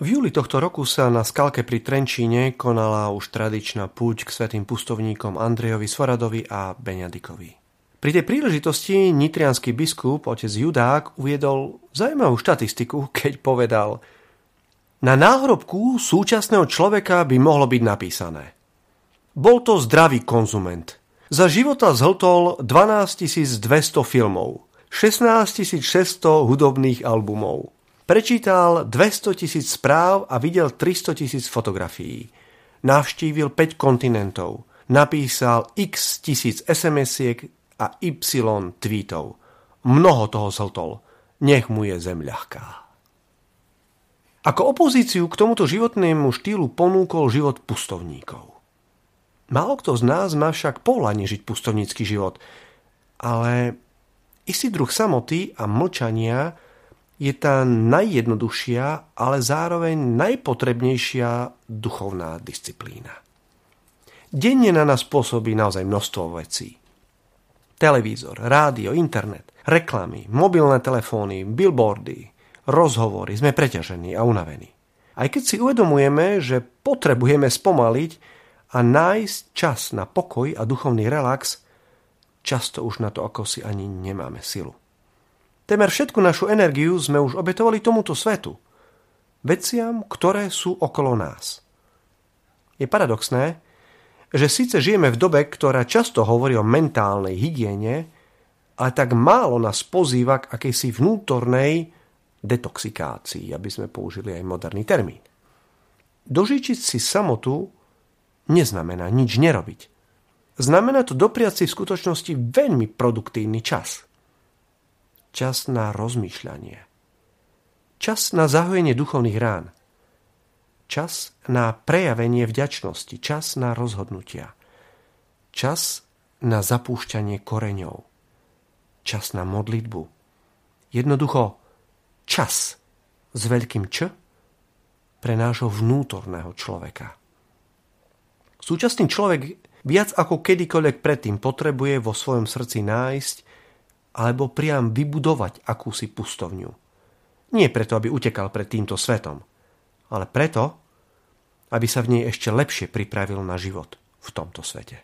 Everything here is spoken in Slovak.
V júli tohto roku sa na skalke pri Trenčíne konala už tradičná púť k svetým pustovníkom Andrejovi Svoradovi a Beňadikovi. Pri tej príležitosti nitrianský biskup, otec Judák, uviedol zaujímavú štatistiku, keď povedal Na náhrobku súčasného človeka by mohlo byť napísané Bol to zdravý konzument. Za života zhltol 12 200 filmov, 16 600 hudobných albumov, Prečítal 200 tisíc správ a videl 300 tisíc fotografií. Navštívil 5 kontinentov. Napísal x tisíc SMS-iek a y tweetov. Mnoho toho zhltol. Nech mu je zem ľahká. Ako opozíciu k tomuto životnému štýlu ponúkol život pustovníkov. Málo kto z nás má však povolanie žiť pustovnícky život, ale istý druh samoty a mlčania je tá najjednoduchšia, ale zároveň najpotrebnejšia duchovná disciplína. Denne na nás pôsobí naozaj množstvo vecí. Televízor, rádio, internet, reklamy, mobilné telefóny, billboardy, rozhovory, sme preťažení a unavení. Aj keď si uvedomujeme, že potrebujeme spomaliť a nájsť čas na pokoj a duchovný relax, často už na to ako si ani nemáme silu. Temer všetku našu energiu sme už obetovali tomuto svetu. Veciam, ktoré sú okolo nás. Je paradoxné, že síce žijeme v dobe, ktorá často hovorí o mentálnej hygiene, ale tak málo nás pozýva k akejsi vnútornej detoxikácii, aby sme použili aj moderný termín. Dožičiť si samotu neznamená nič nerobiť. Znamená to dopriať si v skutočnosti veľmi produktívny čas – čas na rozmýšľanie, čas na zahojenie duchovných rán, čas na prejavenie vďačnosti, čas na rozhodnutia, čas na zapúšťanie koreňov, čas na modlitbu. Jednoducho čas s veľkým Č pre nášho vnútorného človeka. Súčasný človek viac ako kedykoľvek predtým potrebuje vo svojom srdci nájsť alebo priam vybudovať akúsi pustovňu. Nie preto, aby utekal pred týmto svetom, ale preto, aby sa v nej ešte lepšie pripravil na život v tomto svete.